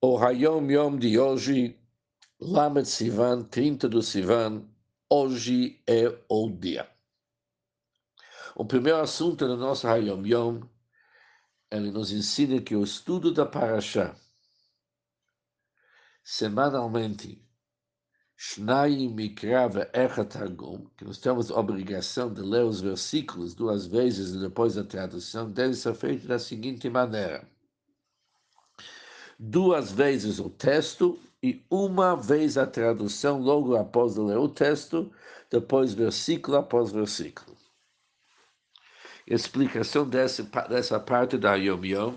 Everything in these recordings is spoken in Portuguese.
O Hayom Yom de hoje, Lamed Sivan, 30 do Sivan, hoje é o dia. O primeiro assunto do nosso Hayom Yom, ele nos ensina que o estudo da Parashá, semanalmente, Shnai Mikra Echat Targum, que nós temos a obrigação de ler os versículos duas vezes e depois a tradução, deve ser feito da seguinte maneira duas vezes o texto e uma vez a tradução logo após ler o texto, depois versículo após versículo. Explicação dessa, dessa parte da Yom Yom,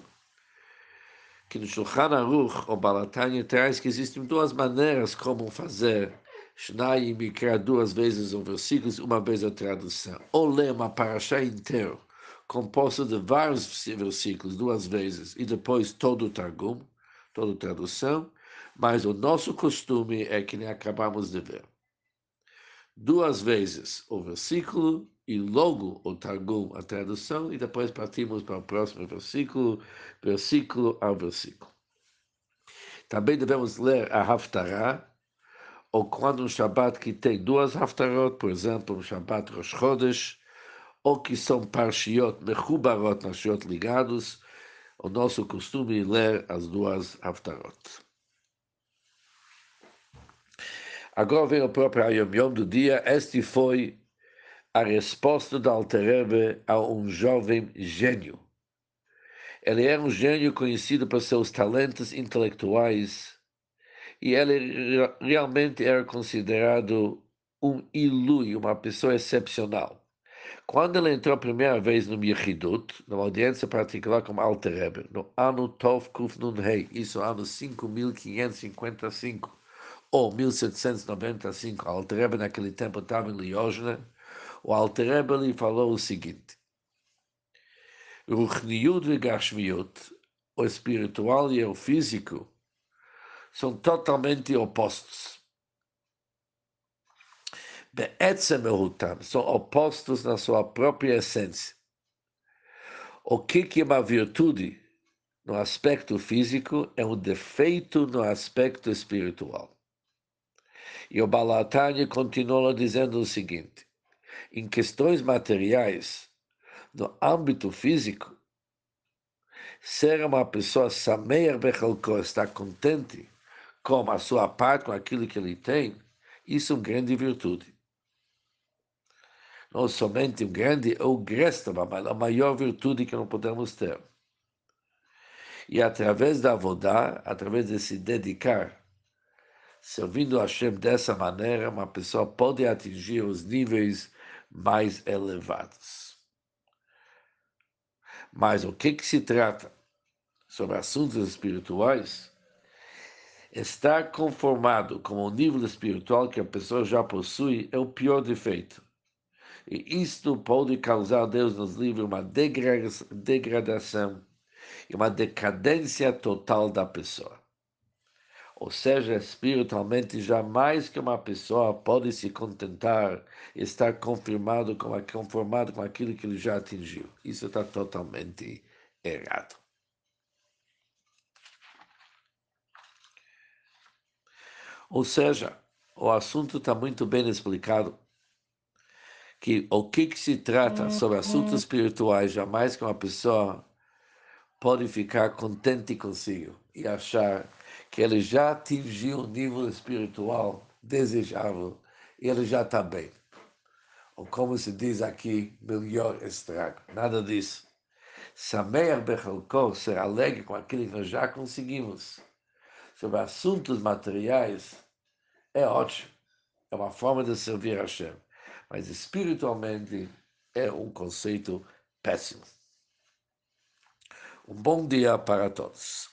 que no Shulchan Aruch, o Balatanya, traz que existem duas maneiras como fazer Shnai Mikra duas vezes o versículo, uma vez a tradução. Ou ler uma parasha inteiro, composto de vários versículos, duas vezes, e depois todo o Targum, toda tradução, mas o nosso costume é que nem acabamos de ver. Duas vezes o versículo e logo o Targum, a tradução, e depois partimos para o próximo versículo, versículo ao versículo. Também devemos ler a Haftarah, ou quando um Shabbat que tem duas Haftarot, por exemplo, um Shabbat Rosh Chodesh, ou que são Parshiot, Mechubarot, Parshiot ligados, o nosso costume ler as duas Haftarot. Agora vem o próprio Ayom Yom do dia. Este foi a resposta da Alterebe a um jovem gênio. Ele era um gênio conhecido por seus talentos intelectuais e ele realmente era considerado um ilui, uma pessoa excepcional. Quando ele entrou a primeira vez no Yechidut, numa audiência particular com Alter Rebbe, no ano Tov Kuf Nun isso ano 5555 ou 1795, Alter Rebbe naquele tempo estava em Liojna, o Alter Rebbe lhe falou o seguinte, Ruchniut e Gashmiut, o espiritual e o físico, são totalmente opostos. São opostos na sua própria essência. O que, é uma virtude no aspecto físico é um defeito no aspecto espiritual. E o Balatanya continua dizendo o seguinte: em questões materiais, no âmbito físico, ser uma pessoa sameir bechalko, está contente com a sua parte, com aquilo que ele tem, isso é uma grande virtude não somente um grande ou grestava, mas a maior virtude que não podemos ter. E através da Avodá, através de se dedicar, servindo a Hashem dessa maneira, uma pessoa pode atingir os níveis mais elevados. Mas o que, que se trata sobre assuntos espirituais? Estar conformado com o nível espiritual que a pessoa já possui é o pior defeito. E isto pode causar, Deus nos livre, uma degradação e uma decadência total da pessoa. Ou seja, espiritualmente, jamais que uma pessoa pode se contentar, estar confirmado com, conformado com aquilo que ele já atingiu. Isso está totalmente errado. Ou seja, o assunto está muito bem explicado que o que, que se trata sobre assuntos espirituais, jamais que uma pessoa pode ficar contente consigo e achar que ele já atingiu o nível espiritual desejável e ele já está bem. Ou como se diz aqui, melhor estrago. Nada disso. Sameach Bechalko, ser alegre com aquilo que nós já conseguimos. Sobre assuntos materiais, é ótimo. É uma forma de servir a Hashem mas espiritualmente é um conceito péssimo. Um bom dia para todos.